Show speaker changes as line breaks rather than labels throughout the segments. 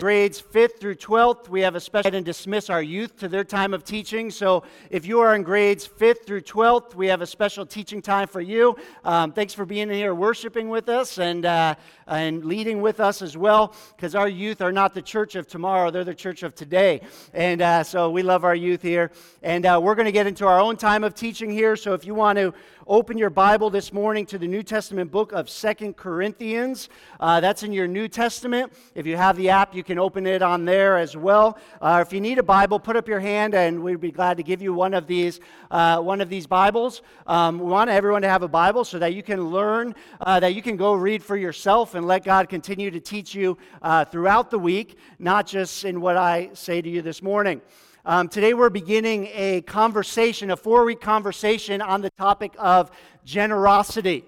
grades 5th through 12th, we have a special and dismiss our youth to their time of teaching. So if you are in grades 5th through 12th, we have a special teaching time for you. Um, thanks for being here worshiping with us and, uh, and leading with us as well, because our youth are not the church of tomorrow, they're the church of today. And uh, so we love our youth here. And uh, we're going to get into our own time of teaching here. So if you want to open your Bible this morning to the New Testament book of Second Corinthians, uh, that's in your New Testament. If you have the app, you can open it on there as well. Uh, if you need a Bible, put up your hand, and we'd be glad to give you one of these, uh, one of these Bibles. Um, we want everyone to have a Bible so that you can learn, uh, that you can go read for yourself, and let God continue to teach you uh, throughout the week, not just in what I say to you this morning. Um, today we're beginning a conversation, a four week conversation on the topic of generosity.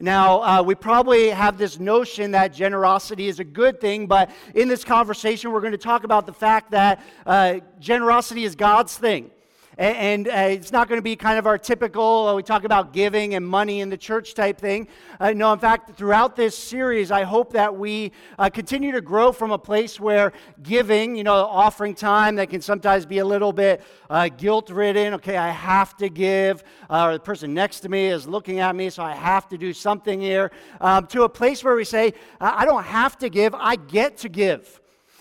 Now, uh, we probably have this notion that generosity is a good thing, but in this conversation, we're going to talk about the fact that uh, generosity is God's thing. And, uh, it's not going to be kind of our typical, uh, we talk about giving and money in the church type thing. Uh, no, in fact, throughout this series, I hope that we uh, continue to grow from a place where giving, you know, offering time that can sometimes be a little bit uh, guilt ridden. Okay, I have to give, uh, or the person next to me is looking at me, so I have to do something here, um, to a place where we say, I don't have to give, I get to give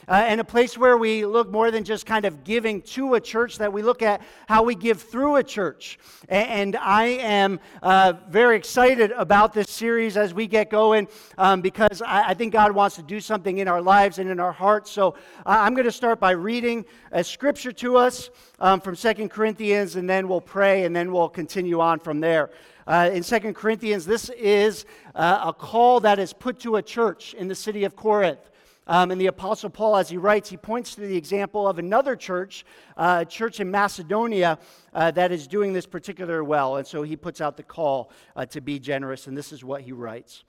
uh, and a place where we look more than just kind of giving to a church, that we look at how we give through a church. And, I am uh, very excited about this series as we get going um, because I, I, think God wants to do something in our lives and in our hearts. So uh, I'm going to start by reading a scripture to us um, from Second Corinthians, and then we'll pray, and then we'll continue on from there. Uh, in Second Corinthians, this is uh, a call that is put to a church in the city of Corinth. Um, and the Apostle Paul, as he writes, he points to the example of another church, uh, a church in Macedonia, uh, that is doing this particular well. And so he puts out the call uh, to be generous, and this is what he writes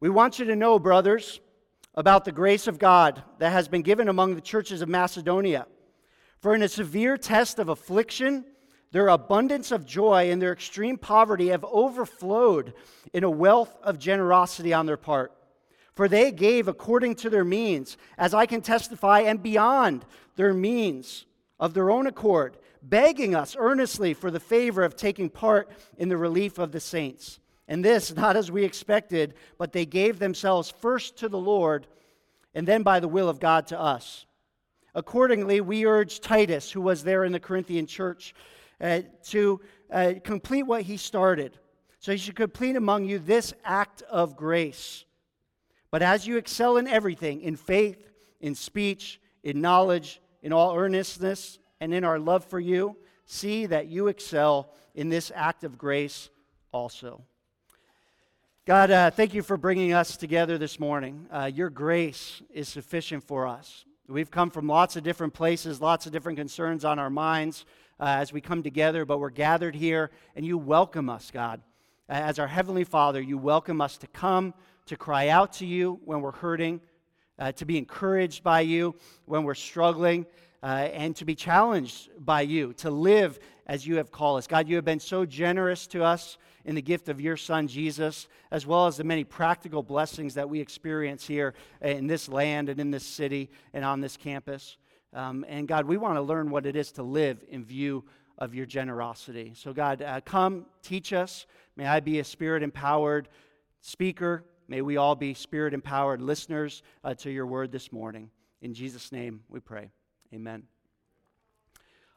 We want you to know, brothers, about the grace of God that has been given among the churches of Macedonia. For in a severe test of affliction, their abundance of joy and their extreme poverty have overflowed in a wealth of generosity on their part. For they gave according to their means, as I can testify, and beyond their means of their own accord, begging us earnestly for the favor of taking part in the relief of the saints. And this, not as we expected, but they gave themselves first to the Lord, and then by the will of God to us. Accordingly, we urge Titus, who was there in the Corinthian church, uh, to uh, complete what he started. So he should complete among you this act of grace but as you excel in everything, in faith, in speech, in knowledge, in all earnestness, and in our love for you, see that you excel in this act of grace also. God, uh, thank you for bringing us together this morning. Uh, your grace is sufficient for us. We've come from lots of different places, lots of different concerns on our minds uh, as we come together, but we're gathered here, and you welcome us, God. As our Heavenly Father, you welcome us to come to cry out to you when we're hurting, uh, to be encouraged by you when we're struggling, uh, and to be challenged by you to live as you have called us. God, you have been so generous to us in the gift of your Son, Jesus, as well as the many practical blessings that we experience here in this land and in this city and on this campus. Um, and God, we want to learn what it is to live in view of your generosity. So, God, uh, come teach us. May I be a spirit empowered speaker May we all be spirit empowered listeners uh, to your word this morning. In Jesus' name we pray. Amen.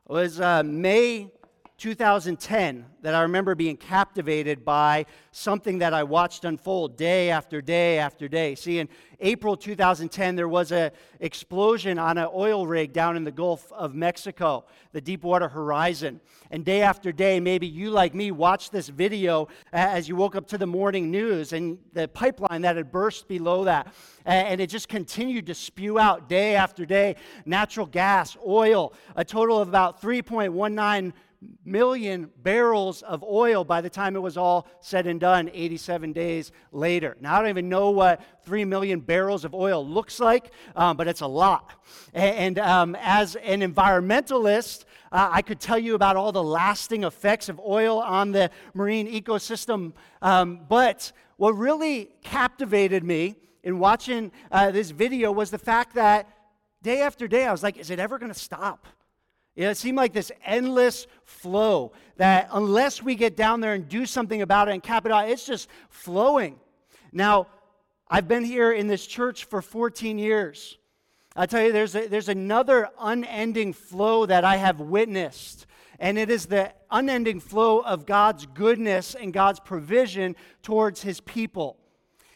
It was uh, May 2010 that I remember being captivated by something that I watched unfold day after day after day. See, in April 2010, there was an explosion on an oil rig down in the Gulf of Mexico, the Deepwater Horizon. And day after day, maybe you, like me, watched this video as you woke up to the morning news and the pipeline that had burst below that. And it just continued to spew out day after day natural gas, oil, a total of about 3.19 million barrels of oil by the time it was all said and done 87 days later. Now, I don't even know what 3 million barrels of oil looks like, um, but it's a lot. And, um, as an environmentalist, uh, I could tell you about all the lasting effects of oil on the marine ecosystem. Um, but what really captivated me in watching uh, this video was the fact that day after day, I was like, is it ever going to stop? It seemed like this endless flow that unless we get down there and do something about it and cap it out, it's just flowing. Now, I've been here in this church for 14 years. I tell you, there's, a, there's another unending flow that I have witnessed, and it is the unending flow of God's goodness and God's provision towards his people.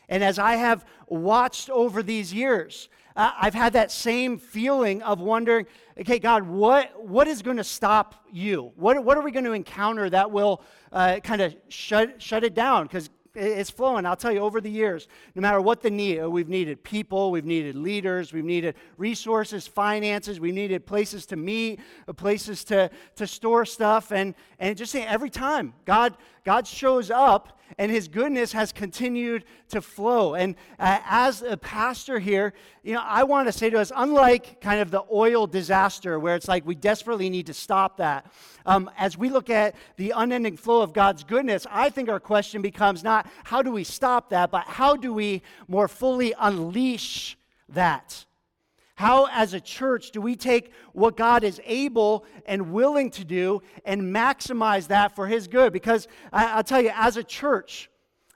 And as I have watched over these years, I've had that same feeling of wondering, okay, God, what, what is going to stop you? What, what are we going to encounter that will uh, kind of shut, shut it down? Because it's flowing. I'll tell you, over the years, no matter what the need, uh, we've needed people, we've needed leaders, we've needed resources, finances, we needed places to meet, uh, places to, to store stuff. And, and just every time God, God shows up and his goodness has continued to flow. And uh, as a pastor here, you know, I want to say to us, unlike kind of the oil disaster where it's like we desperately need to stop that, um, as we look at the unending flow of God's goodness, I think our question becomes not how do we stop that, but how do we more fully unleash that? How, as a church, do we take what God is able and willing to do and maximize that for His good? Because I, will tell you, as a church,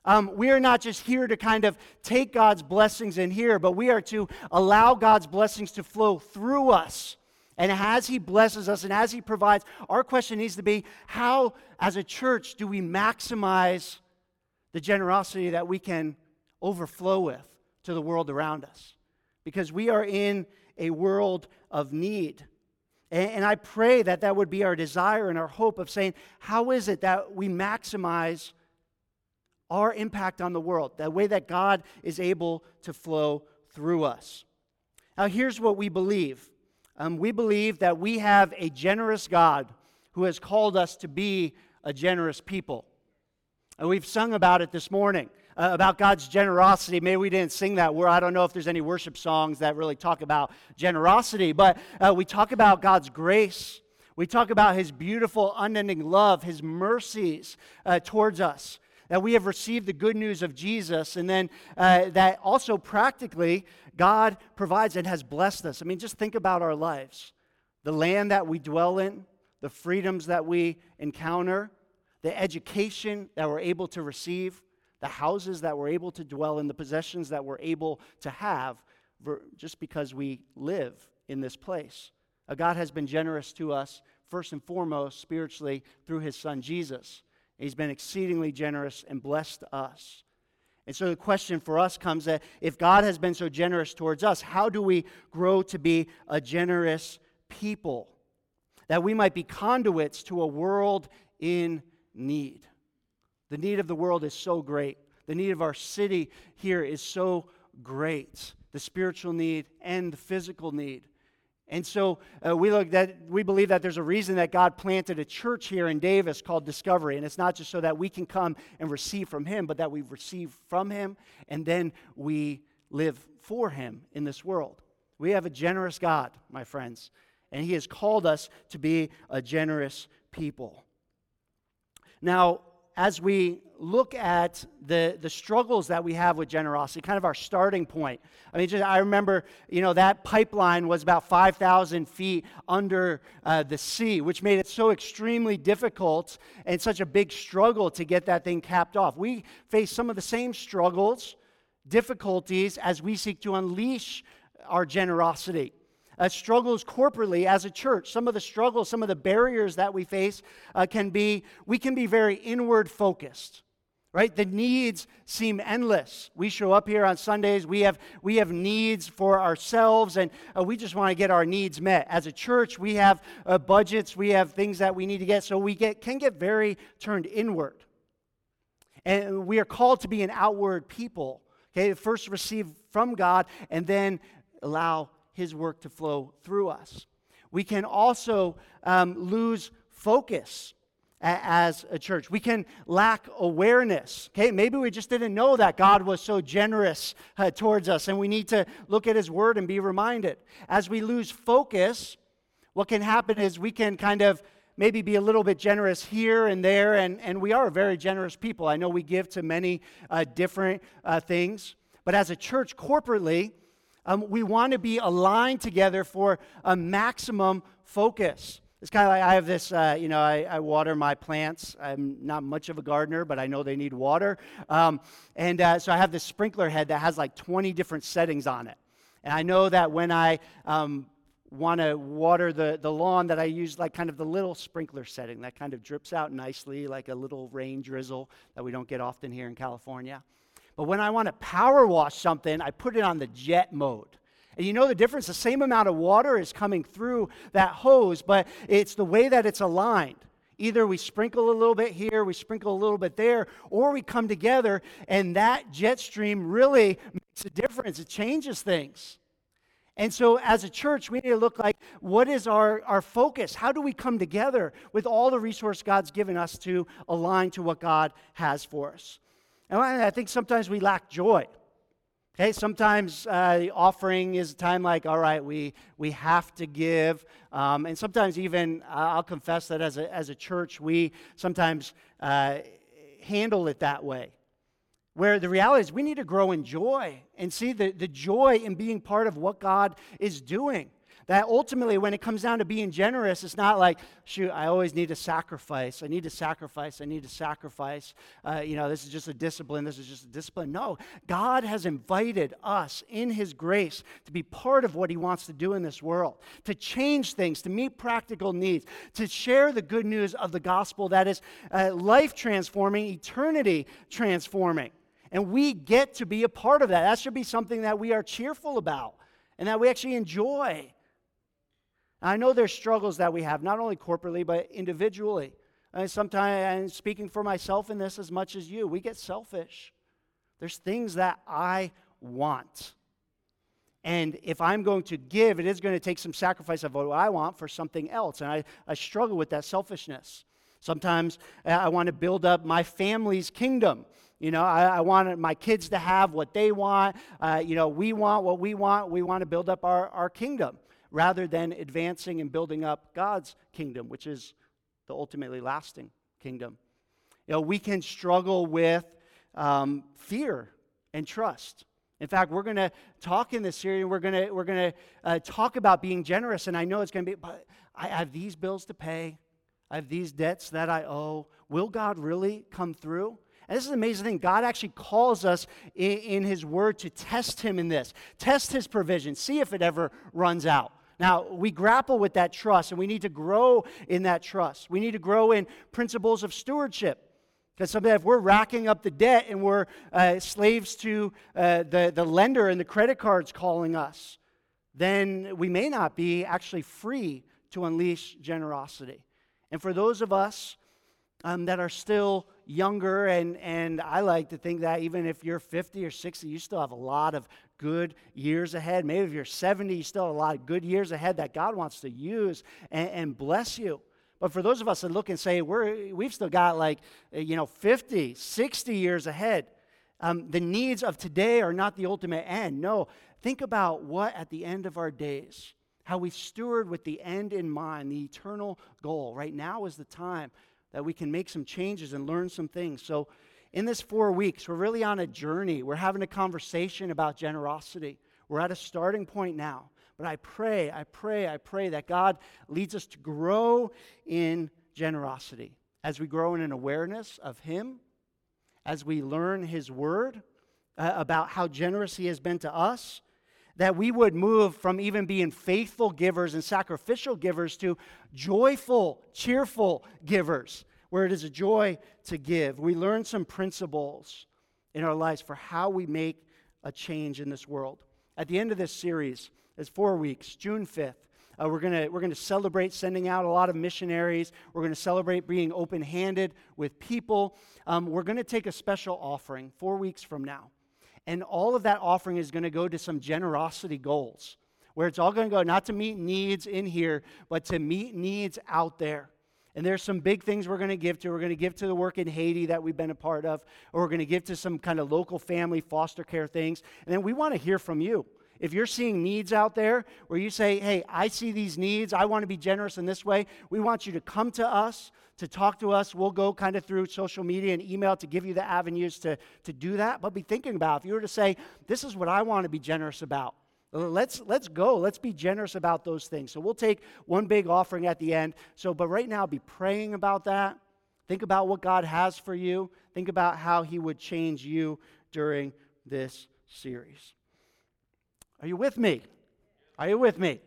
um, we are not just here to kind of take God's blessings in here, but we are to allow God's blessings to flow through us. And as He blesses us and as He provides, our question needs to be how, as a church, do we maximize the generosity that we can overflow with to the world around us? Because we are in a world of need. And, I pray that that would be our desire and our hope of saying, how is it that we maximize our impact on the world, that way that God is able to flow through us? Now, here's what we believe um, we believe that we have a generous God who has called us to be a generous people. And we've sung about it this morning uh, about God's generosity. Maybe we didn't sing that word. I don't know if there's any worship songs that really talk about generosity, but uh, we talk about God's grace. We talk about His beautiful, unending love, His mercies uh, towards us. That we have received the good news of Jesus, and then uh, that also practically God provides and has blessed us. I mean, just think about our lives the land that we dwell in, the freedoms that we encounter, the education that we're able to receive, the houses that we're able to dwell in, the possessions that we're able to have, just because we live in this place. A God has been generous to us, first and foremost, spiritually, through his son Jesus. He's been exceedingly generous and blessed us. And so the question for us comes that if God has been so generous towards us, how do we grow to be a generous people? That we might be conduits to a world in need. The need of the world is so great. The need of our city here is so great. The spiritual need and the physical need. And so uh, we look that we believe that there's a reason that God planted a church here in Davis called Discovery, and it's not just so that we can come and receive from Him, but that we receive from Him and then we live for Him in this world. We have a generous God, my friends, and He has called us to be a generous people. Now, as we look at the, the struggles that we have with generosity, kind of our starting point. I mean, just, I remember, you know, that pipeline was about 5,000 feet under uh, the sea, which made it so extremely difficult and such a big struggle to get that thing capped off. We face some of the same struggles, difficulties, as we seek to unleash our generosity uh, struggles corporately as a church. Some of the struggles, some of the barriers that we face uh, can be, we can be very inward focused right? The needs seem endless. We show up here on sundays we have we have needs for ourselves and uh, we just want to get our needs met. As a church we have uh, budgets we have things that we need to get so we get can get very turned inward. And we are called to be an outward people okay? First receive from god and then allow his work to flow through us. We can also um, lose focus a- as a church. We can lack awareness. Okay, maybe we just didn't know that God was so generous uh, towards us, and we need to look at His Word and be reminded. As we lose focus, what can happen is we can kind of maybe be a little bit generous here and there, and, and we are very generous people. I know we give to many uh, different uh, things, but as a church corporately, Um, we want to be aligned together for a maximum focus. It's kind of like I have this, uh, you know, I, I, water my plants. I'm not much of a gardener, but I know they need water. Um, and uh, so I have this sprinkler head that has like 20 different settings on it. And I know that when I um, want to water the, the lawn, that I use like kind of the little sprinkler setting that kind of drips out nicely, like a little rain drizzle that we don't get often here in California. But when I want to power wash something, I put it on the jet mode. And you know the difference? The same amount of water is coming through that hose, but it's the way that it's aligned. Either we sprinkle a little bit here, we sprinkle a little bit there, or we come together and that jet stream really makes a difference. It changes things. And so, as a church, we need to look like what is our, our focus? How do we come together with all the resource God's given us to align to what God has for us? And I think sometimes we lack joy. Okay, sometimes uh, the offering is a time like, all right, we, we have to give. Um, and sometimes, even, I'll confess that as a, as a church, we sometimes uh, handle it that way. Where the reality is, we need to grow in joy and see the, the joy in being part of what God is doing. That ultimately, when it comes down to being generous, it's not like, shoot, I always need to sacrifice. I need to sacrifice. I need to sacrifice. Uh, you know, this is just a discipline. This is just a discipline. No, God has invited us in His grace to be part of what He wants to do in this world, to change things, to meet practical needs, to share the good news of the gospel that is uh, life transforming, eternity transforming. And we get to be a part of that. That should be something that we are cheerful about and that we actually enjoy. I know there's struggles that we have, not only corporately, but individually. And sometimes, I'm speaking for myself in this as much as you, we get selfish. There's things that I want. And if I'm going to give, it is going to take some sacrifice of what I want for something else. And I, I struggle with that selfishness. Sometimes uh, I want to build up my family's kingdom. You know, I, I want my kids to have what they want. Uh, you know, we want what we want. We want to build up our, our kingdom rather than advancing and building up God's kingdom, which is the ultimately lasting kingdom. You know, we can struggle with um, fear and trust. In fact, we're going to talk in this series, we're going to, we're going to uh, talk about being generous. And I know it's going to be, but I have these bills to pay, I have these debts that I owe. Will God really come through? And this is an amazing thing. God actually calls us in, in His Word to test Him in this, test His provision, see if it ever runs out. Now, we grapple with that trust, and we need to grow in that trust. We need to grow in principles of stewardship. Because sometimes if we're racking up the debt and we're uh, slaves to uh, the, the lender and the credit cards calling us, then we may not be actually free to unleash generosity. And for those of us um, that are still younger, and, and I like to think that even if you're 50 or 60, you still have a lot of good years ahead. Maybe if you're 70, you still have a lot of good years ahead that God wants to use and, and bless you. But for those of us that look and say, we're, we've still got like, you know, 50, 60 years ahead, um, the needs of today are not the ultimate end. No, think about what at the end of our days, how we steward with the end in mind, the eternal goal. Right now is the time that we can make some changes and learn some things. So, in this four weeks, we're really on a journey. We're having a conversation about generosity. We're at a starting point now. But I pray, I pray, I pray that God leads us to grow in generosity as we grow in an awareness of Him, as we learn His Word uh, about how generous He has been to us, that we would move from even being faithful givers and sacrificial givers to joyful, cheerful givers where it is a joy to give. We learn some principles in our lives for how we make a change in this world. At the end of this series, it's four weeks, June 5th. Uh, we're going we're gonna celebrate sending out a lot of missionaries. We're going to celebrate being open handed with people. Um, we're going to take a special offering four weeks from now. And all of that offering is going to go to some generosity goals, where it's all going to go not to meet needs in here, but to meet needs out there. And there's some big things we're going to give to. We're going to give to the work in Haiti that we've been a part of, or we're going to give to some kind of local family foster care things. And then we want to hear from you. If you're seeing needs out there where you say, hey, I see these needs, I want to be generous in this way, we want you to come to us, to talk to us. We'll go kind of through social media and email to give you the avenues to, to do that. But be thinking about if you were to say, this is what I want to be generous about. Let's, let's go. Let's be generous about those things. So we'll take one big offering at the end. So, but right now, be praying about that. Think about what God has for you. Think about how He would change you during this series. Are you with me? Are you with me?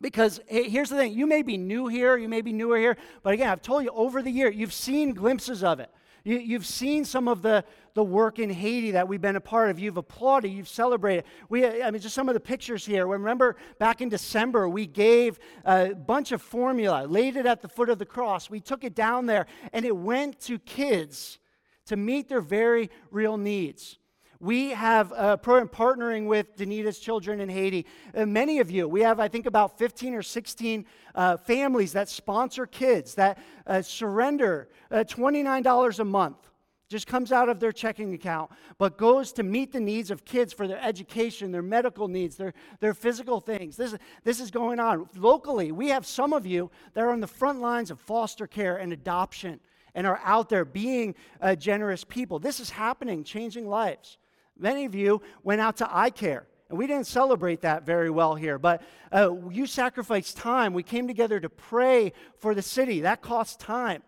Because here's the thing you may be new here, you may be newer here, but again, I've told you over the year, you've seen glimpses of it. You, have seen some of the, the work in Haiti that we've been a part of. You've applauded, you've celebrated. We, I mean, just some of the pictures here. Remember back in December, we gave a bunch of formula, laid it at the foot of the cross. We took it down there, and it went to kids to meet their very real needs. We have a program partnering with Danita's Children in Haiti. Uh, many of you, we have, I think, about 15 or 16 uh, families that sponsor kids, that uh, surrender uh, $29 a month. Just comes out of their checking account, but goes to meet the needs of kids for their education, their medical needs, their, their physical things. This, this is going on. Locally, we have some of you that are on the front lines of foster care and adoption and are out there being uh, generous people. This is happening, changing lives. Many of you went out to eye care. And we didn't celebrate that very well here, but uh, you sacrificed time. We came together to pray for the city. That costs time.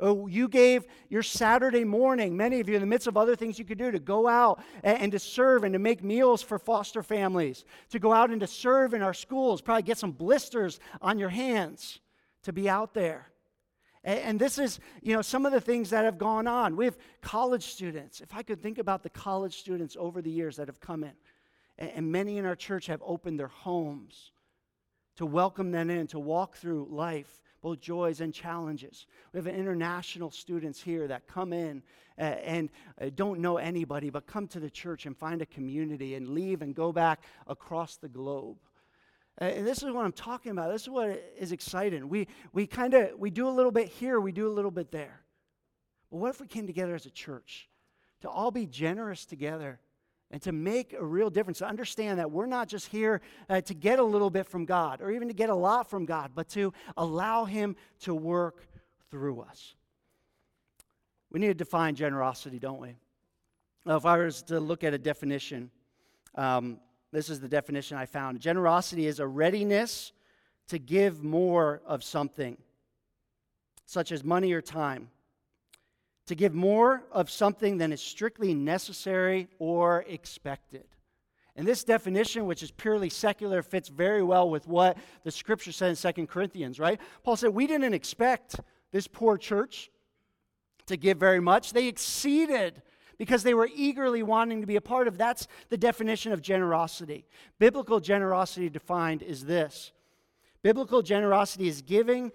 Uh, you gave your Saturday morning, many of you, in the midst of other things you could do, to go out and, and to serve and to make meals for foster families, to go out and to serve in our schools, probably get some blisters on your hands to be out there. And this is, you know, some of the things that have gone on. We have college students. If I could think about the college students over the years that have come in, and many in our church have opened their homes to welcome them in, to walk through life, both joys and challenges. We have international students here that come in and uh, don't know anybody, but come to the church and find a community and leave and go back across the globe. And this is what I'm talking about. This is what is exciting. We, we kind of, we do a little bit here, we do a little bit there. But what if we came together as a church to all be generous together and to make a real difference, to understand that we're not just here uh, to get a little bit from God or even to get a lot from God, but to allow Him to work through us. We need to define generosity, don't we? Well, if I was to look at a definition, um, this is the definition I found generosity is a readiness to give more of something, such as money or time. To give more of something than is strictly necessary or expected. And this definition, which is purely secular, fits very well with what the scripture says in 2 Corinthians, right? Paul said, We didn't expect this poor church to give very much. They exceeded because they were eagerly wanting to be a part of. That's the definition of generosity. Biblical generosity defined is this Biblical generosity is giving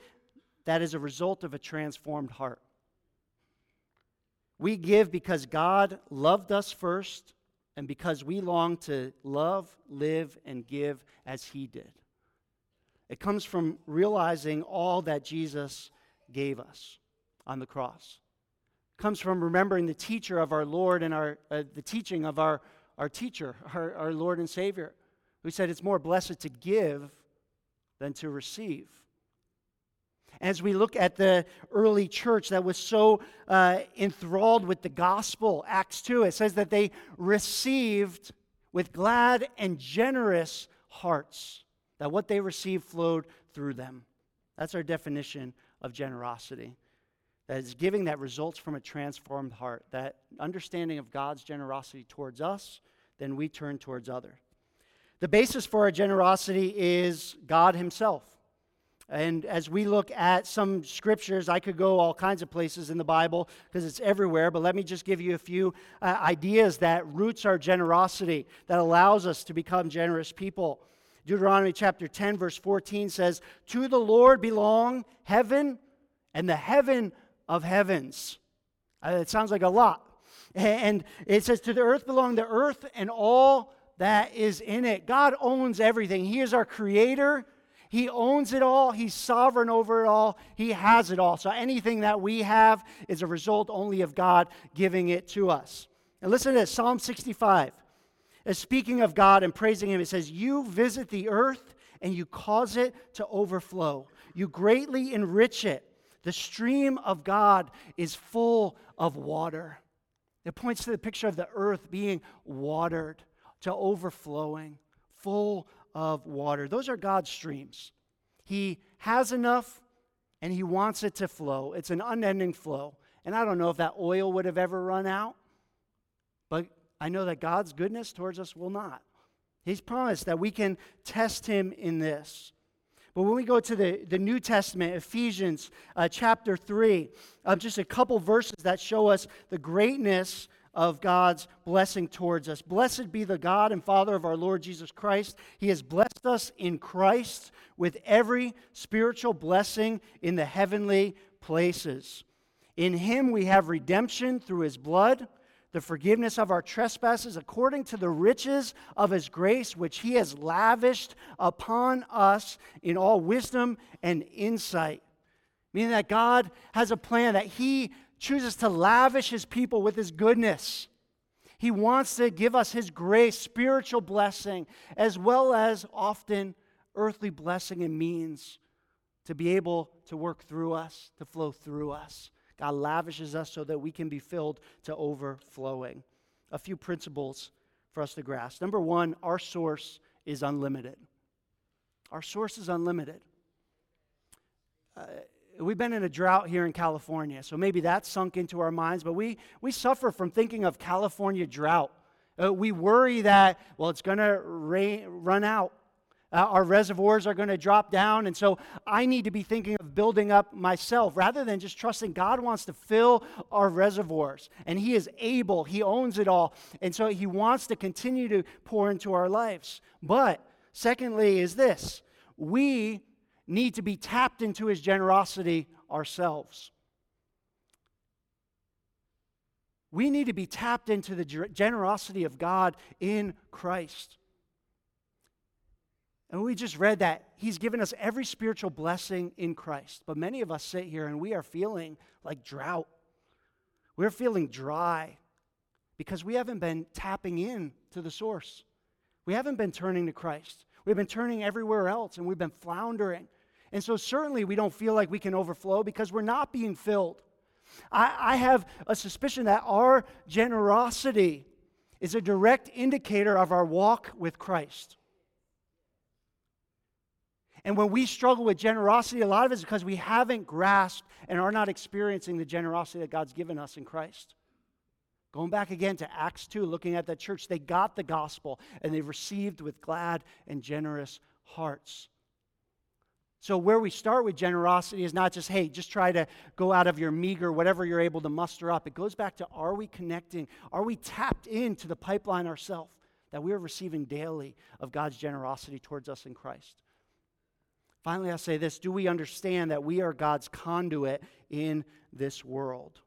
that is a result of a transformed heart. We give because God loved us first and because we long to love, live, and give as He did. It comes from realizing all that Jesus gave us on the cross comes from remembering the teacher of our Lord and our, uh, the teaching of our, our teacher, our, our Lord and Savior, who said it's more blessed to give than to receive. As we look at the early church that was so uh, enthralled with the gospel, Acts 2, it says that they received with glad and generous hearts, that what they received flowed through them. That's our definition of generosity that is giving that results from a transformed heart, that understanding of God's generosity towards us, then we turn towards others. The basis for our generosity is God Himself. And as we look at some scriptures, I could go all kinds of places in the Bible because it's everywhere, but let me just give you a few uh, ideas that roots our generosity, that allows us to become generous people. Deuteronomy chapter 10, verse 14 says, To the Lord belong heaven and the heaven of heavens. Uh, it sounds like a lot. And it says, To the earth belong the earth and all that is in it. God owns everything. He is our creator. He owns it all. He's sovereign over it all. He has it all. So anything that we have is a result only of God giving it to us. And listen to this Psalm 65. As speaking of God and praising Him, it says, You visit the earth and you cause it to overflow. You greatly enrich it. The stream of God is full of water. It points to the picture of the earth being watered to overflowing, full of water. Those are God's streams. He has enough and He wants it to flow. It's an unending flow. And I don't know if that oil would have ever run out, but I know that God's goodness towards us will not. He's promised that we can test Him in this. But when we go to the, the New Testament, Ephesians uh, chapter 3, uh, just a couple verses that show us the greatness of God's blessing towards us. Blessed be the God and Father of our Lord Jesus Christ. He has blessed us in Christ with every spiritual blessing in the heavenly places. In Him we have redemption through His blood the forgiveness of our trespasses according to the riches of his grace, which he has lavished upon us in all wisdom and insight. Meaning that God has a plan that he chooses to lavish his people with his goodness. He wants to give us his grace, spiritual blessing, as well as often earthly blessing and means to be able to work through us, to flow through us. God lavishes us so that we can be filled to overflowing. A few principles for us to grasp. Number one, our source is unlimited. Our source is unlimited. Uh, we've been in a drought here in California, so maybe that's sunk into our minds, but we, we suffer from thinking of California drought. Uh, we worry that, well, it's going to run out uh, our reservoirs are going to drop down. And so I need to be thinking of building up myself rather than just trusting God wants to fill our reservoirs. And He is able, He owns it all. And so He wants to continue to pour into our lives. But secondly, is this we need to be tapped into His generosity ourselves. We need to be tapped into the generosity of God in Christ. And we just read that He's given us every spiritual blessing in Christ. But many of us sit here and we are feeling like drought. We're feeling dry because we haven't been tapping in to the source. We haven't been turning to Christ. We've been turning everywhere else and we've been floundering. And so, certainly, we don't feel like we can overflow because we're not being filled. I, I have a suspicion that our generosity is a direct indicator of our walk with Christ. And when we struggle with generosity, a lot of it is because we haven't grasped and are not experiencing the generosity that God's given us in Christ. Going back again to Acts 2, looking at that church, they got the gospel and they received with glad and generous hearts. So, where we start with generosity is not just, hey, just try to go out of your meager, whatever you're able to muster up. It goes back to are we connecting? Are we tapped into the pipeline ourselves that we are receiving daily of God's generosity towards us in Christ? Finally, I'll say this do we understand that we are God's conduit in this world?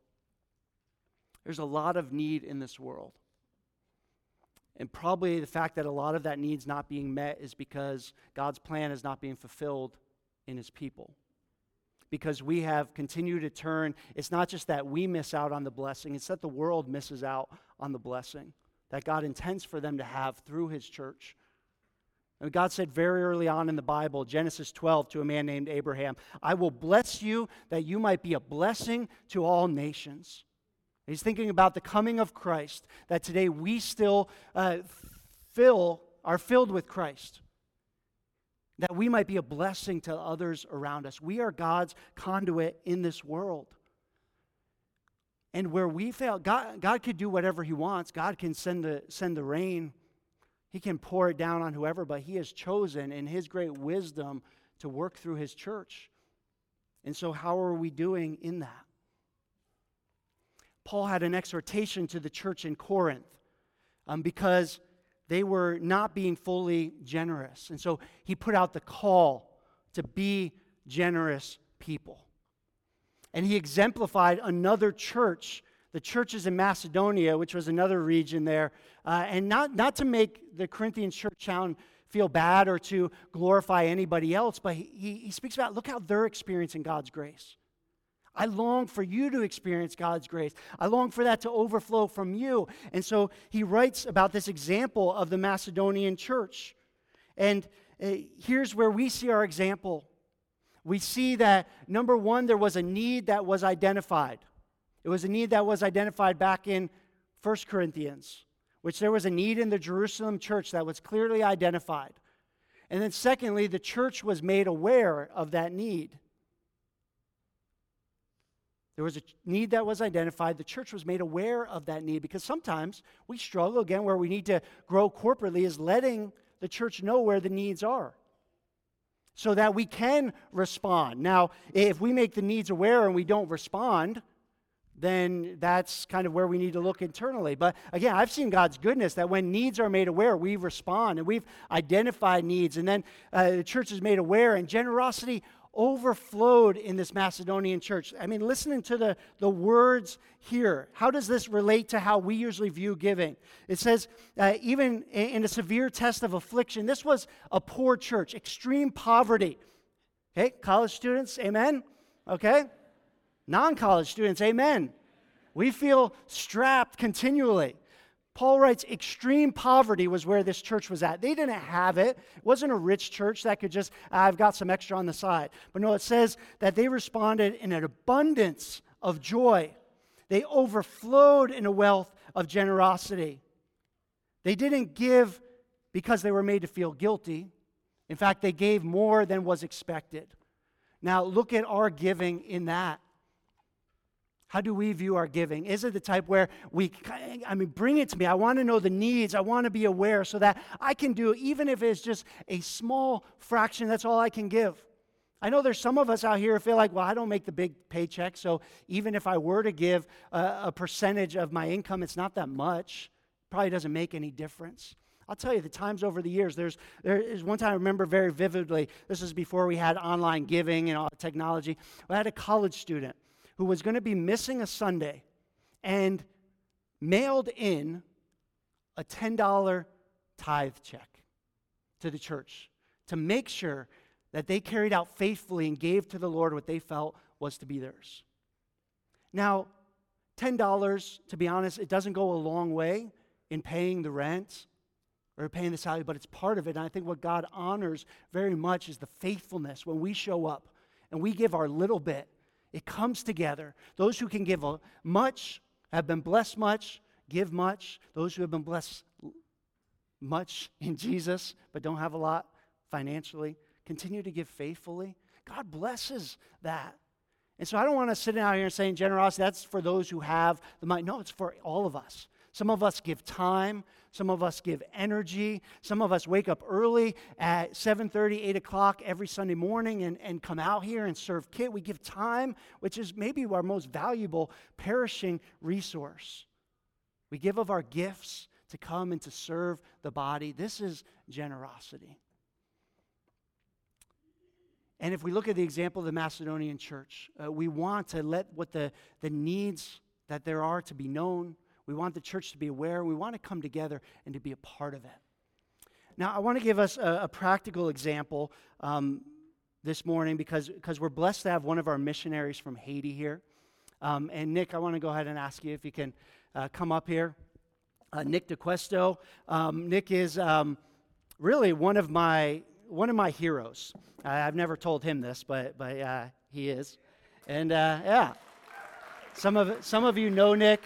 There's a lot of need in this world. And probably the fact that a lot of that need's not being met is because God's plan is not being fulfilled in his people. Because we have continued to turn, it's not just that we miss out on the blessing, it's that the world misses out on the blessing that God intends for them to have through his church. And God said very early on in the Bible, Genesis 12, to a man named Abraham, I will bless you that you might be a blessing to all nations. He's thinking about the coming of Christ, that today we still uh, fill, are filled with Christ, that we might be a blessing to others around us. We are God's conduit in this world. And where we fail, God, God could do whatever He wants. God can send the, send the rain he can pour it down on whoever, but He has chosen in His great wisdom to work through His church. And so, how are we doing in that? Paul had an exhortation to the church in Corinth um, because they were not being fully generous. And so, he put out the call to be generous people. And he exemplified another church the churches in Macedonia, which was another region there, uh, and not, not to make the Corinthian church sound feel bad or to glorify anybody else, but he, he speaks about look how they're experiencing God's grace. I long for you to experience God's grace. I long for that to overflow from you. And so he writes about this example of the Macedonian church. And uh, here's where we see our example. We see that, number one, there was a need that was identified. It was a need that was identified back in 1 Corinthians which there was a need in the Jerusalem church that was clearly identified. And then, secondly, the church was made aware of that need. There was a need that was identified. The church was made aware of that need because sometimes we struggle, again, where we need to grow corporately, is letting the church know where the needs are so that we can respond. Now, if we make the needs aware and we don't respond, then that's kind of where we need to look internally. But again, I've seen God's goodness that when needs are made aware, we respond and we've identified needs. And then uh, the church is made aware, and generosity overflowed in this Macedonian church. I mean, listening to the, the words here, how does this relate to how we usually view giving? It says, uh, even in a severe test of affliction, this was a poor church, extreme poverty. Okay, college students, amen? Okay? Non college students, amen. We feel strapped continually. Paul writes, extreme poverty was where this church was at. They didn't have it. It wasn't a rich church that could just, I've got some extra on the side. But no, it says that they responded in an abundance of joy. They overflowed in a wealth of generosity. They didn't give because they were made to feel guilty. In fact, they gave more than was expected. Now, look at our giving in that. How do we view our giving? Is it the type where we, I mean, bring it to me. I want to know the needs. I want to be aware so that I can do, even if it's just a small fraction, that's all I can give. I know there's some of us out here who feel like, well, I don't make the big paycheck, so even if I were to give a, a percentage of my income, it's not that much. Probably doesn't make any difference. I'll tell you, the times over the years, there's, there is one time I remember very vividly. This is before we had online giving and all the technology. I had a college student who was going to be missing a Sunday and mailed in a $10 tithe check to the church to make sure that they carried out faithfully and gave to the Lord what they felt was to be theirs. Now, $10, to be honest, it doesn't go a long way in paying the rent or paying the salary, but it's part of it. And I think what God honors very much is the faithfulness when we show up and we give our little bit it comes together. Those who can give much have been blessed much, give much. Those who have been blessed much in Jesus but don't have a lot financially continue to give faithfully. God blesses that. And so I don't want to sit out here and saying generosity, that's for those who have the money. No, it's for all of us. Some of us give time. Some of us give energy. Some of us wake up early at 7.30, 8 o'clock every Sunday morning and, and come out here and serve kit. We give time, which is maybe our most valuable perishing resource. We give of our gifts to come and to serve the body. This is generosity. And if we look at the example of the Macedonian church, uh, we want to let what the, the needs that there are to be known. We want the church to be aware. We want to come together and to be a part of it. Now, I want to give us a, a practical example um, this morning because, because we're blessed to have one of our missionaries from Haiti here. Um, and Nick, I want to go ahead and ask you if you can uh, come up here. Uh, Nick DeQuesto. Um, Nick is um, really one of my one of my heroes. I've never told him this, but but uh, he is. And uh, yeah, some of some of you know Nick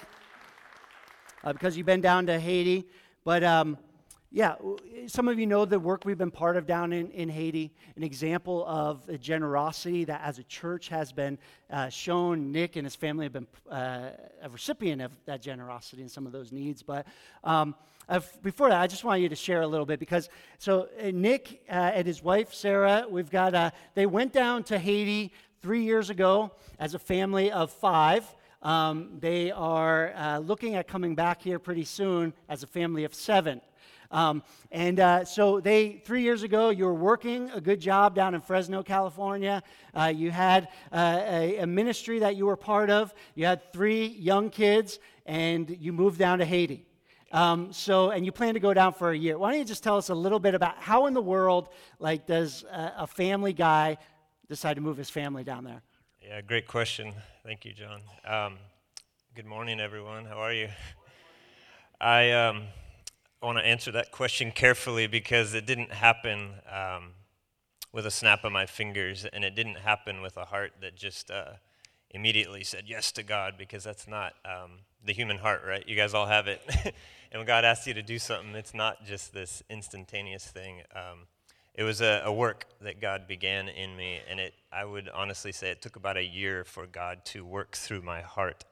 uh, because you've been down to Haiti. But um, yeah, some of you know the work we've been part of down in, in Haiti, an example of the generosity that as a church has been uh, shown. Nick and his family have been uh, a recipient of that generosity and some of those needs. But um, before that, I just want you to share a little bit because so uh, Nick uh, and his wife Sarah, we've got uh, they went down to Haiti three years ago as a family of five. Um, they are uh, looking at coming back here pretty soon as a family of seven. Um, and uh, so they, three years ago, you were working a good job down in Fresno, California. Uh, you had uh, a, a, ministry that you were part of. You had three young kids, and you moved down to Haiti. Um, so, and you plan to go down for a year. Why don't you just tell us a little bit about how in the world, like, does a, a family guy decide to move his family down there?
Yeah, great question. Thank you, John. Um, good morning, everyone. How are you? I um, want to answer that question carefully because it didn't happen um, with a snap of my fingers, and it didn't happen with a heart that just, uh, immediately said yes to God because that's not um, the human heart, right? You guys all have it. and when God asks you to do something, it's not just this instantaneous thing. It was a, a, work that God began in me, and it, I would honestly say it took about a year for God to work through my heart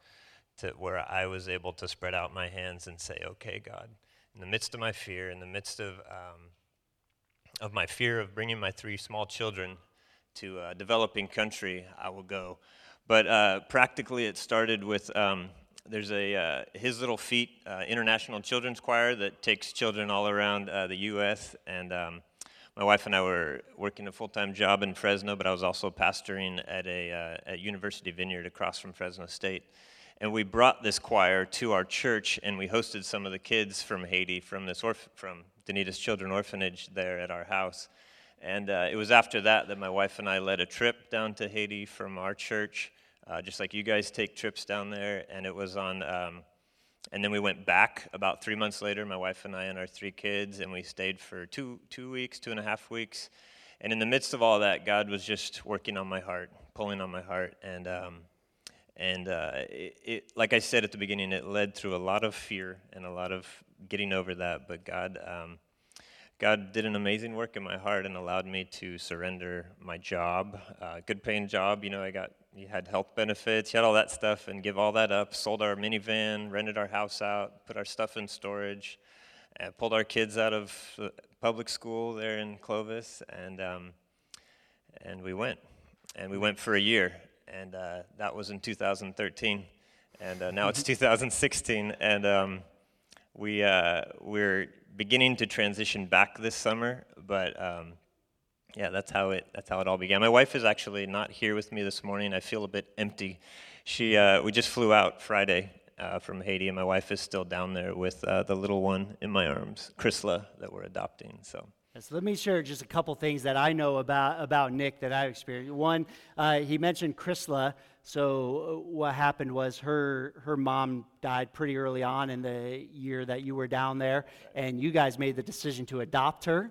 to where I was able to spread out my hands and say, okay, God, in the midst of my fear, in the midst of, um, of my fear of bringing my three small children to a developing country, I will go. But uh, practically, it started with um, there's a uh, His Little Feet uh, International Children's Choir that takes children all around uh, the U.S. And um, my wife and I were working a full time job in Fresno, but I was also pastoring at a uh, at University Vineyard across from Fresno State. And we brought this choir to our church, and we hosted some of the kids from Haiti from this orph- from Danita's Children Orphanage there at our house. And uh, it was after that that my wife and I led a trip down to Haiti from our church uh, just like you guys take trips down there. And it was on, um, and then we went back about three months later, my wife and I and our three kids, and we stayed for two, two weeks, two and a half weeks. And in the midst of all that, God was just working on my heart, pulling on my heart. And, um, and uh, it, it, like I said at the beginning, it led through a lot of fear and a lot of getting over that. But God, um, God did an amazing work in my heart and allowed me to surrender my job, uh, good paying job. You know, I got you had health benefits, you had all that stuff, and give all that up. Sold our minivan, rented our house out, put our stuff in storage, and pulled our kids out of public school there in Clovis, and um, and we went, and we went for a year, and uh, that was in 2013, and uh, now it's 2016, and um, we uh, we're beginning to transition back this summer, but. Um, yeah, that's how it that's how it all began. My wife is actually not here with me this morning. I feel a bit empty. She uh, we just flew out Friday uh, from Haiti, and my wife is still down there with uh, the little one in my arms, Chrysla, that we're adopting. So.
So let me share just a couple things that I know about, about Nick that I've experienced. One, uh, he mentioned Chrysla. So uh, what happened was her her mom died pretty early on in the year that you were down there, and you guys made the decision to adopt her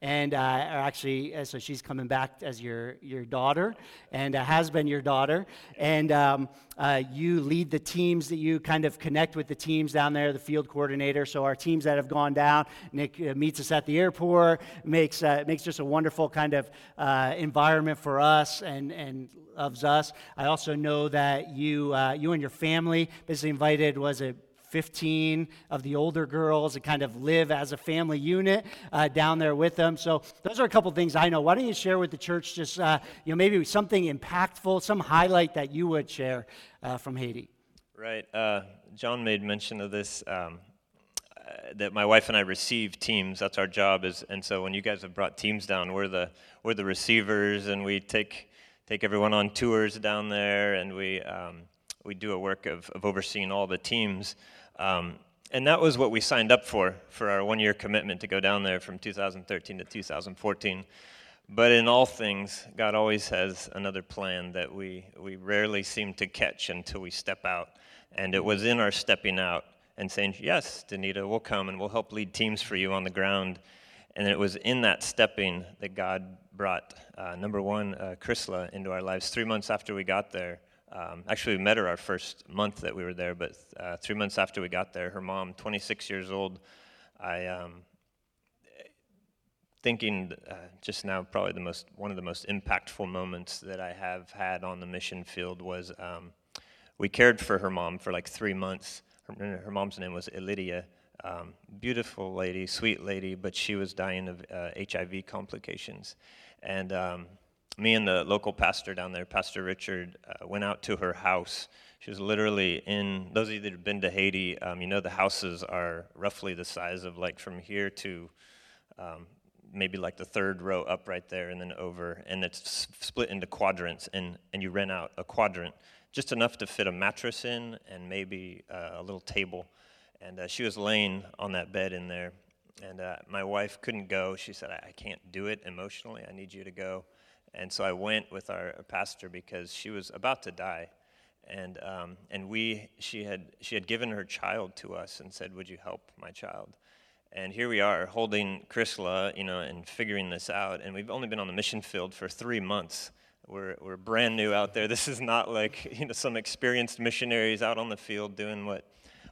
and uh, actually, uh, so she's coming back as your, your daughter, and uh, has been your daughter. And um, uh, you lead the teams that you kind of connect with the teams down there, the field coordinator. So our teams that have gone down, Nick uh, meets us at the airport, makes uh, makes just a wonderful kind of environment for us and and loves us. I also know that you you and your family basically invited was it 15 of the older girls and kind of live as a family unit uh, down there with them. So those are a couple things I know. Why don't you share with the church just, uh, you know, maybe something impactful, some highlight that you would share uh, from Haiti?
Right. Uh, John made mention of this. Um, uh, that my wife and I receive teams. That's our job. Is and so when you guys have brought teams down, we're the we're the receivers, and we take take everyone on tours down there, and we um, we do a work of, of overseeing all the teams. Um, and that was what we signed up for, for our one year commitment to go down there from 2013 to 2014. But in all things, God always has another plan that we, we rarely seem to catch until we step out. And it was in our stepping out and saying, Yes, Danita, we'll come and we'll help lead teams for you on the ground. And it was in that stepping that God brought, uh, number one, uh, Chrysla into our lives. Three months after we got there, um, actually, we met her our first month that we were there, but uh, three months after we got there, her mom, 26 years old, I um, thinking uh, just now probably the most one of the most impactful moments that I have had on the mission field was um, we cared for her mom for like three months. Her, her mom's name was Elidia. Um, beautiful lady, sweet lady, but she was dying of uh, HIV complications, and um, me and the local pastor down there, Pastor Richard, uh, went out to her house. She was literally in, those of you that have been to Haiti, um, you know the houses are roughly the size of like from here to um, maybe like the third row up right there and then over. And it's split into quadrants, and, and you rent out a quadrant, just enough to fit a mattress in and maybe uh, a little table. And uh, she was laying on that bed in there. And uh, my wife couldn't go. She said, I, I can't do it emotionally. I need you to go. And so I went with our pastor because she was about to die. And, um, and we, she, had, she had given her child to us and said, Would you help my child? And here we are holding Chrysla, you know, and figuring this out. And we've only been on the mission field for three months. we're, we're brand new out there. This is not like you know some experienced missionaries out on the field doing what,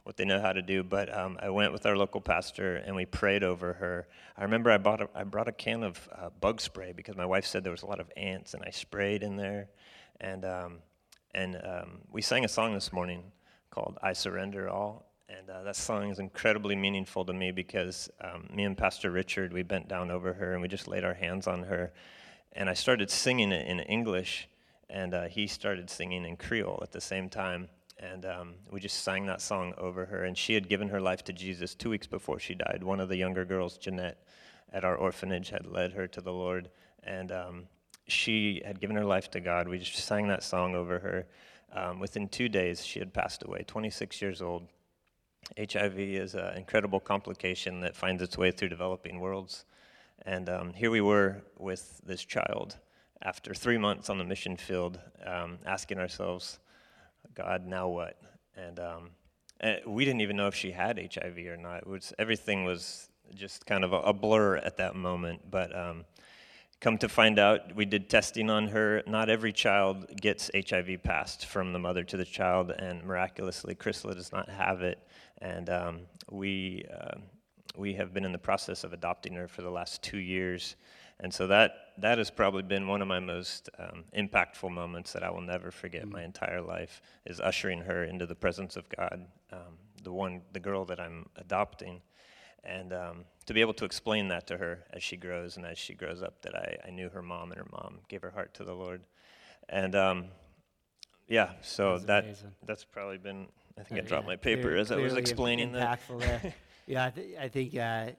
what they know how to do. But um, I went with our local pastor and we prayed over her. I remember I bought a, I brought a can of uh, bug spray because my wife said there was a lot of ants, and I sprayed in there. And um, and um, we sang a song this morning called "I Surrender All." And uh, that song is incredibly meaningful to me because um, me and Pastor Richard, we bent down over her and we just laid our hands on her and I started singing it in English, and uh, he started singing in Creole at the same time. And um, we just sang that song over her. And she had given her life to Jesus two weeks before she died. One of the younger girls, Jeanette, at our orphanage, had led her to the Lord. And um, she had given her life to God. We just sang that song over her. Um, within two days, she had passed away, 26 years old. HIV is an incredible complication that finds its way through developing worlds. And um, here we were with this child after three months on the mission field, um, asking ourselves, God, now what? And, um, and, we didn't even know if she had HIV or not. Was, everything was just kind of a, a, blur at that moment. But um, come to find out, we did testing on her. Not every child gets HIV passed from the mother to the child, and miraculously, Chrysla does not have it. And um, we uh, we have been in the process of adopting her for the last two years. And so that, that has probably been one of my most um, impactful moments that I will never forget mm-hmm. my entire life is ushering her into the presence of God, um, the one, the girl that I'm adopting. And um, to be able to explain that to her as she grows and as she grows up, that I, I knew her mom and her mom gave her heart to the Lord. And um, yeah, so that's that, that's probably been, I think I dropped my paper clear, as I was explaining
that. Yeah, I, th- I think uh,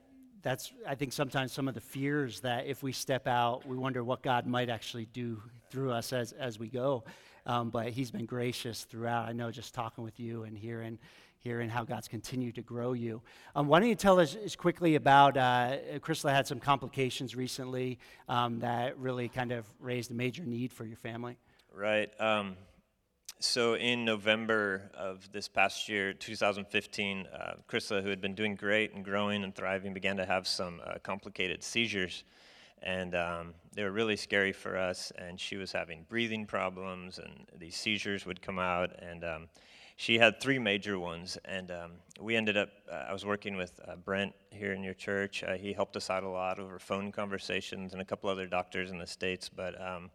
that's. I think sometimes some of the fears that if we step out, we wonder what God might actually do through us as as we go. Um, but He's been gracious throughout. I know just talking with you and hearing hearing how God's continued to grow you. Um, why don't you tell us quickly about uh, Chrysla had some complications recently um, that really kind of raised a major need for your family?
Right. Um, so in November of this past year, 2015, uh, Chrysla, who had been doing great and growing and thriving, began to have some uh, complicated seizures. And um, they were really scary for us. And she was having breathing problems, and these seizures would come out. And um, she had three major ones. And um, we ended up, uh, I was working with uh, Brent here in your church. Uh, he helped us out a lot over phone conversations and a couple other doctors in the States. But um,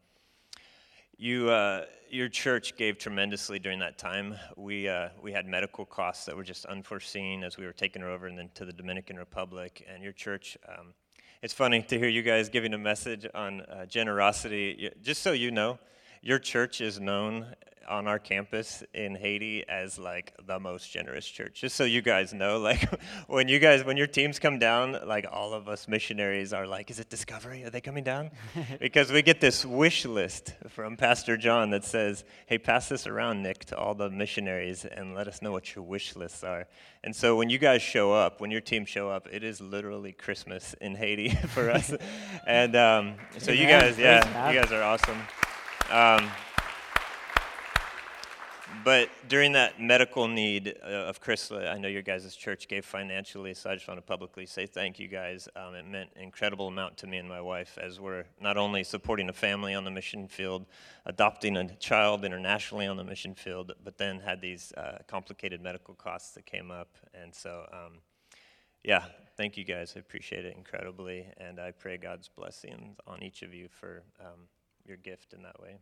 you, uh, your church gave tremendously during that time. We, uh, we had medical costs that were just unforeseen as we were taking her over and then to the Dominican Republic. And your church, um, it's funny to hear you guys giving a message on uh, generosity. Just so you know, your church is known on our campus in Haiti as like the most generous church. Just so you guys know, like when you guys when your teams come down, like all of us missionaries are like, is it Discovery? Are they coming down? because we get this wish list from Pastor John that says, "Hey, pass this around, Nick, to all the missionaries and let us know what your wish lists are." And so when you guys show up, when your team show up, it is literally Christmas in Haiti for us. and um, so you guys, yeah, you guys are awesome. Um, but during that medical need uh, of Chrysla, I know your guys' church gave financially, so I just want to publicly say thank you guys. Um, it meant an incredible amount to me and my wife as we're not only supporting a family on the mission field, adopting a child internationally on the mission field, but then had these uh, complicated medical costs that came up. And so, um, yeah, thank you guys. I appreciate it incredibly. And I pray God's blessings on each of you for um, your gift in that way.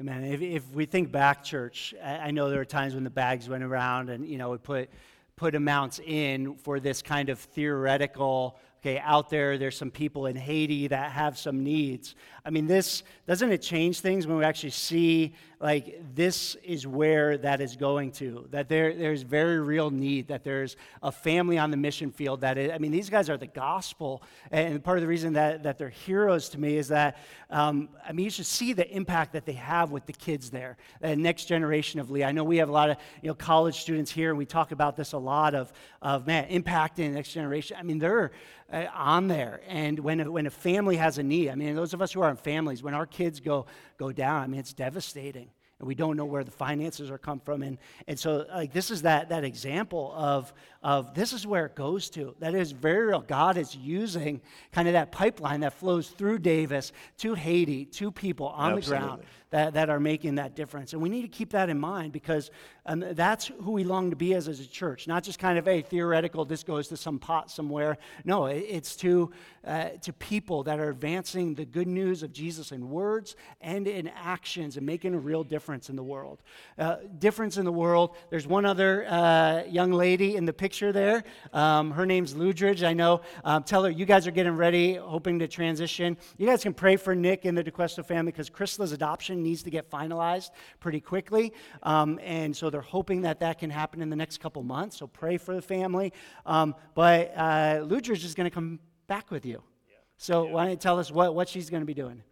Amen. If, if we think back, church, I, know there were times when the bags went around and, you know, we put, put amounts in for this kind of theoretical okay out there there's some people in haiti that have some needs i mean this doesn't it change things when we actually see like this is where that is going to that there, there's very real need that there's a family on the mission field that i mean these guys are the gospel. And part of the reason that, that they're heroes to me is that um, i mean you should see the impact that they have with the kids there. The next generation of lee. I know we have a lot of you know college students here and we talk about this a lot of, of man impacting the next generation. I mean they're uh, on there. And when a, when a family has a need i mean those of us who are in families when our kids go go down i mean it's devastating and we don't know where the finances are come from. And, and so, like, this is that, that example of, of this is where it goes to. That is very real. God is using kind of that pipeline that flows through Davis to Haiti, to people on Absolutely. the ground that, that are making that difference. And we need to keep that in mind because um, that's who we long to be as, as a church, not just kind of a theoretical, this goes to some pot somewhere. No, it, it's to, uh, to people that are advancing the good news of Jesus in words and in actions and making a real difference in the world. Uh, difference in the world. There's one other uh, young lady in the picture there. Um, her name's Ludridge. I know. Um, tell her you guys are getting ready, hoping to transition. You guys can pray for Nick and the DeQuesto family because Chrysla's adoption needs to get finalized pretty quickly. Um, and so they're hoping that that can happen in the next couple months. So pray for the family. Um, but uh, is going to come back with you. Yeah. So yeah. why don't you tell us what, what she's going to be doing?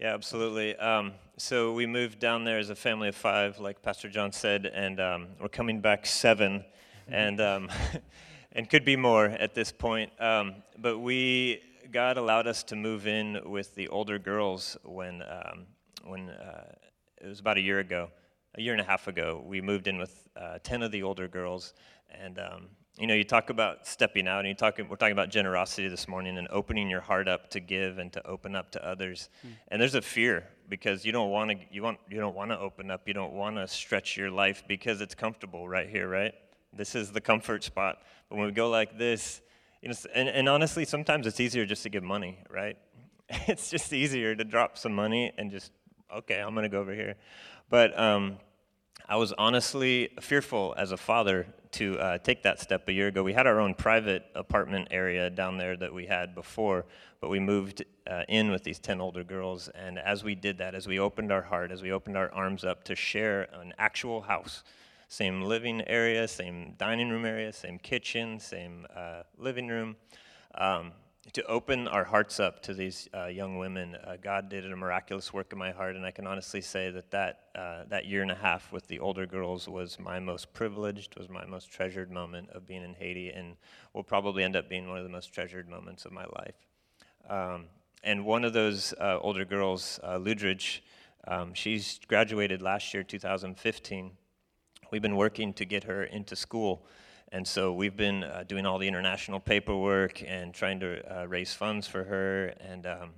Yeah, absolutely. Um, so we moved down there as a family of five, like Pastor John said, and um, we're coming back seven, and um, and could be more at this point. Um, but we God allowed us to move in with the older girls when um, when uh, it was about a year ago, a year and a half ago, we moved in with uh, 10 of the older girls. And, um, you know, you talk about stepping out, and you talk, we're talking about generosity this morning and opening your heart up to give and to open up to others. Mm. And there's a fear because you don't want to, you want, you don't want to open up. You don't want to stretch your life because it's comfortable right here, right? This is the comfort spot. But when we go like this, you know, and, and honestly, sometimes it's easier just to give money, right? It's just easier to drop some money and just okay, I'm to go over here. But um, I was honestly fearful as a father to uh, take that step a year ago. We had our own private apartment area down there that we had before, but we moved uh, in with these 10 older girls. And as we did that, as we opened our heart, as we opened our arms up to share an actual house, same living area, same dining room area, same kitchen, same uh, living room. Um, to open our hearts up to these uh, young women. Uh, God did a miraculous work in my heart, and I can honestly say that that, uh, that year and a half with the older girls was my most privileged, was my most treasured moment of being in Haiti, and will probably end up being one of the most treasured moments of my life. Um, and one of those uh, older girls, uh, Ludridge, um, she's graduated last year, 2015. We've been working to get her into school. And so we've been uh, doing all the international paperwork and trying to uh, raise funds for her. And um,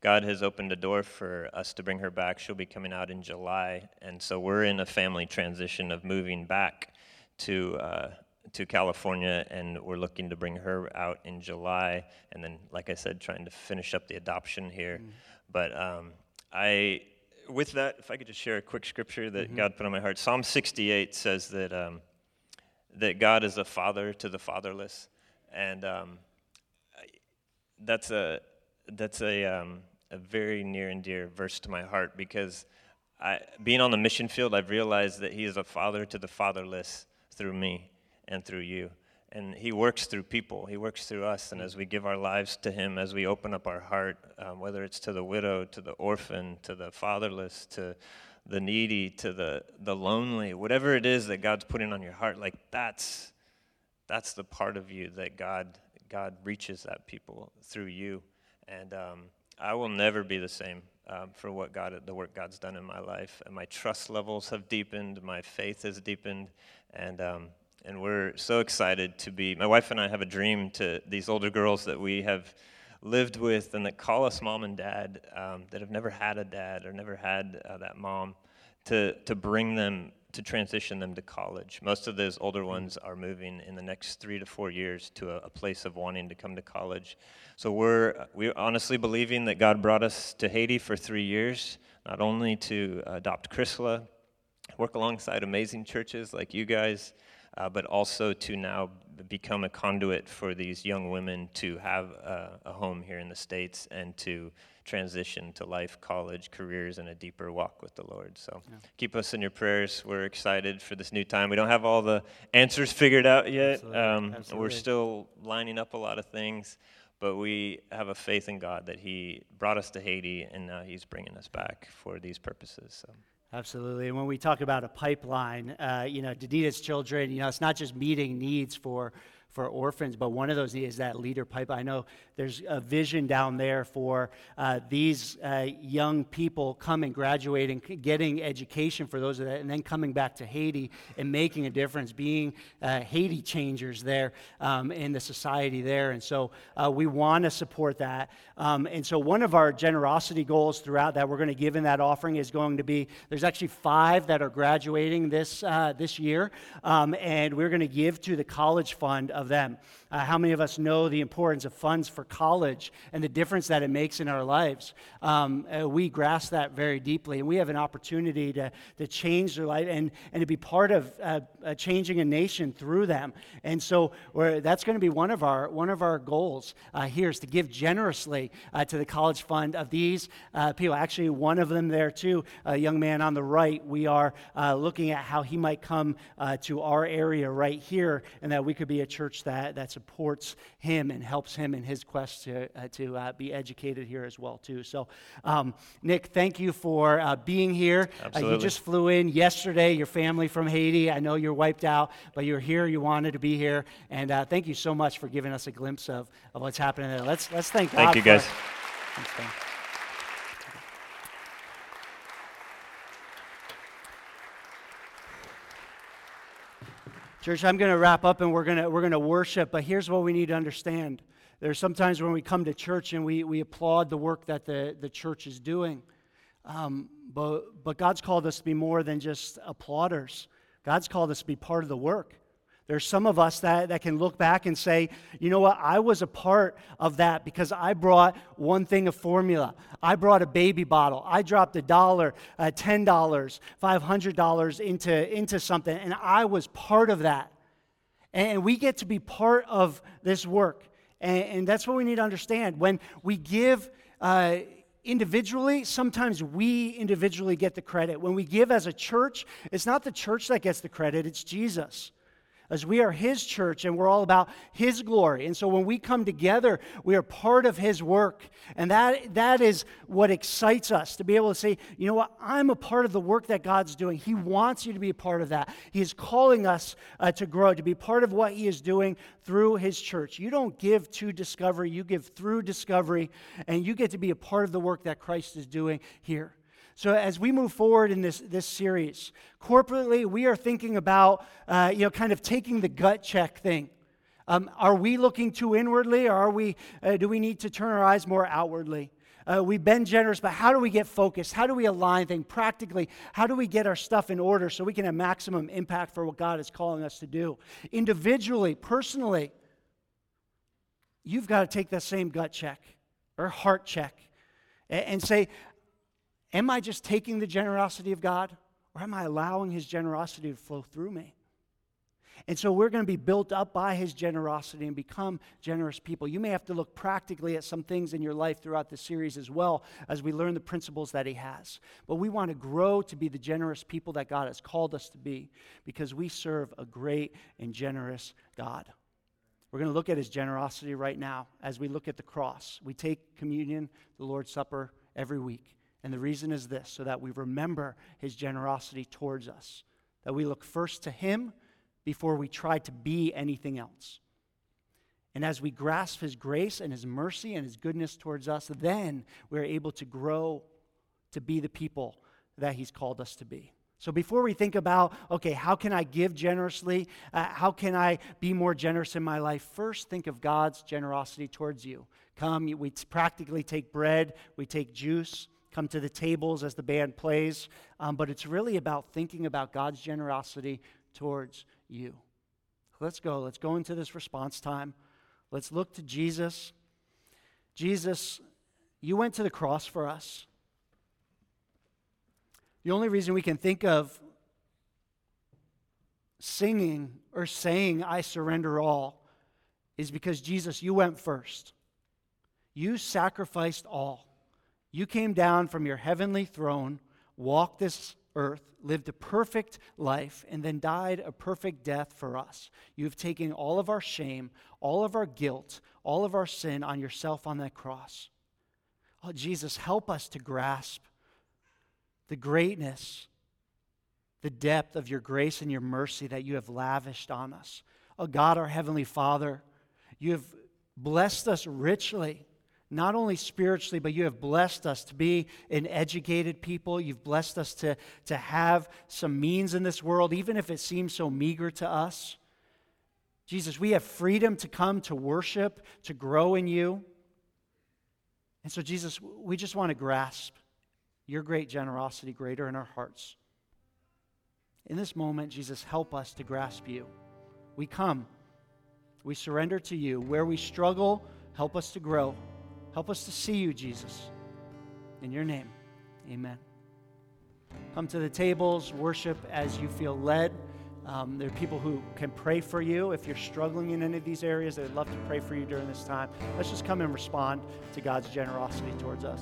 God has opened a door for us to bring her back. She'll be coming out in July. And so we're in a family transition of moving back to, uh, to California, and we're looking to bring her out in July. And then, like I said, trying to finish up the adoption here. Mm. But um, I, with that, if I could just share a quick scripture that mm-hmm. God put on my heart Psalm 68 says that. Um, that God is a father to the fatherless, and um, that's a that's a um, a very near and dear verse to my heart because I, being on the mission field, I've realized that He is a father to the fatherless through me and through you. And He works through people, He works through us. And as we give our lives to Him, as we open up our heart, um, whether it's to the widow, to the orphan, to the fatherless, to the needy to the, the lonely, whatever it is that God's putting on your heart, like that's that's the part of you that God God reaches that people through you. And um, I will never be the same um, for what God the work God's done in my life. And my trust levels have deepened, my faith has deepened, and um, and we're so excited to be. My wife and I have a dream to these older girls that we have lived with and that call us mom and dad um, that have never had a dad or never had uh, that mom to, to bring them to transition them to college. Most of those older ones are moving in the next three to four years to a, a place of wanting to come to college. So we're we're honestly believing that God brought us to Haiti for three years, not only to adopt Chrysla, work alongside amazing churches like you guys, uh, but also to now become a conduit for these young women to have a, a, home here in the States and to transition to life, college, careers, and a deeper walk with the Lord. So yeah. keep us in your prayers. We're excited for this new time. We don't have all the answers figured out yet. Absolutely. Um, Absolutely. We're still lining up a lot of things. But we have a faith in God that He brought us to Haiti and now He's bringing us back for these purposes. So.
Absolutely. And when we talk about a pipeline, uh, you know, Danita's children, you know, it's not just meeting needs for for orphans, but one of those is that leader pipe. I know there's a vision down there for uh, these uh, young people coming, graduating, getting education for those of that, and then coming back to Haiti and making a difference, being uh, Haiti changers there um, in the society there. And so uh, we want to support that. Um, and so one of our generosity goals throughout that we're going to give in that offering is going to be there's actually five that are graduating this uh, this year, um, and we're going to give to the college fund of them. Uh, how many of us know the importance of funds for college and the difference that it makes in our lives? Um, uh, we grasp that very deeply, and we have an opportunity to, to change their life and, and to be part of uh, changing a nation through them. And so that's going to be one of our, one of our goals uh, here is to give generously uh, to the college fund of these people. Actually, one of them there too, a young man on the right, we are looking at how he might come to our area right here and that we could be a church that, that's supports him and helps him in his quest to, uh, to uh, be educated here as well too. So um, nick thank you for uh, being here.
Uh,
you just flew in yesterday your family from haiti. I know you're wiped out but you're here you wanted to be here. And uh, thank you so much for giving us a glimpse of, of what's happening there. Let's, let's thank
thank
God
you guys
Church, I'm going to wrap up and we're going to, we're going to worship, but here's what we need to understand. There's sometimes when we come to church and we, we applaud the work that the, the church is doing. Um, but, but God's called us to be more than just applauders, God's called us to be part of the work. There's some of us that, that can look back and say, you know what, I was a part of that because I brought one thing of formula. I brought a baby bottle. I dropped a dollar, uh, $10, $500 into, into something, and I was part of that. And we get to be part of this work. And, and that's what we need to understand. When we give, uh, individually, sometimes we individually get the credit. When we give as a church, it's not the church that gets the credit, it's Jesus as we are His church and we're all about His glory. And so when we come together, we are part of His work. And that, that is what excites us to be able to say, you know what, I'm a part of the work that God's doing. He wants you to be a part of that. He is calling us uh, to grow, to be part of what He is doing through His church. You don't give to discovery, you give through discovery, and you get to be a part of the work that Christ is doing here. So, as we move forward in this, this series, corporately, we are thinking about, uh, you know, kind of taking the gut check thing. Um, are we looking too inwardly, or are we, uh, do we need to turn our eyes more outwardly? Uh, we've been generous, but how do we get focused? How do we align things practically? How do we get our stuff in order so we can have maximum impact for what God is calling us to do? Individually, personally, you've got to take that same gut check or heart check and, and say, Am I just taking the generosity of God, or am I allowing His generosity to flow through me? And so we're going to be built up by His generosity and become generous people. You may have to look practically at some things in your life throughout the series as well as we learn the principles that He has. But we want to grow to be the generous people that God has called us to be because we serve a great and generous God. We're going to look at His generosity right now as we look at the cross. We take communion, the Lord's Supper, every week. And the reason is this so that we remember his generosity towards us, that we look first to him before we try to be anything else. And as we grasp his grace and his mercy and his goodness towards us, then we're able to grow to be the people that he's called us to be. So before we think about, okay, how can I give generously? Uh, how can I be more generous in my life? First, think of God's generosity towards you. Come, we practically take bread, we take juice, come to the tables as the band plays, um, but it's really about thinking about God's generosity towards you. Let's go. Let's go into this response time. Let's look to Jesus. Jesus, you went to the cross for us. The only reason we can think of singing or saying, I surrender all, is because Jesus, you went first. You sacrificed all. You came down from your heavenly throne, walked this earth, lived a perfect life, and then died a perfect death for us. You've taken all of our shame, all of our guilt, all of our sin on yourself on that cross. Oh, Jesus, help us to grasp the greatness, the depth of your grace and your mercy that you have lavished on us.
Oh God, our Heavenly Father, you have blessed us richly, not only spiritually, but you have blessed us to be an educated people. You've blessed us to, to have some means in this world, even if it seems so meager to us. Jesus, we have freedom to come to worship, to grow in you. And so, Jesus, we just want to grasp your great generosity greater in our hearts. In this moment, Jesus, help us to grasp you. We come, we surrender to you. Where we struggle, help us to grow. Help us to see you, Jesus. In your name, amen. Come to the tables, worship as you feel led. Um, there are people who can pray for you. If you're struggling in any of these areas, they'd love to pray for you during this time. Let's just come and respond to God's generosity towards us.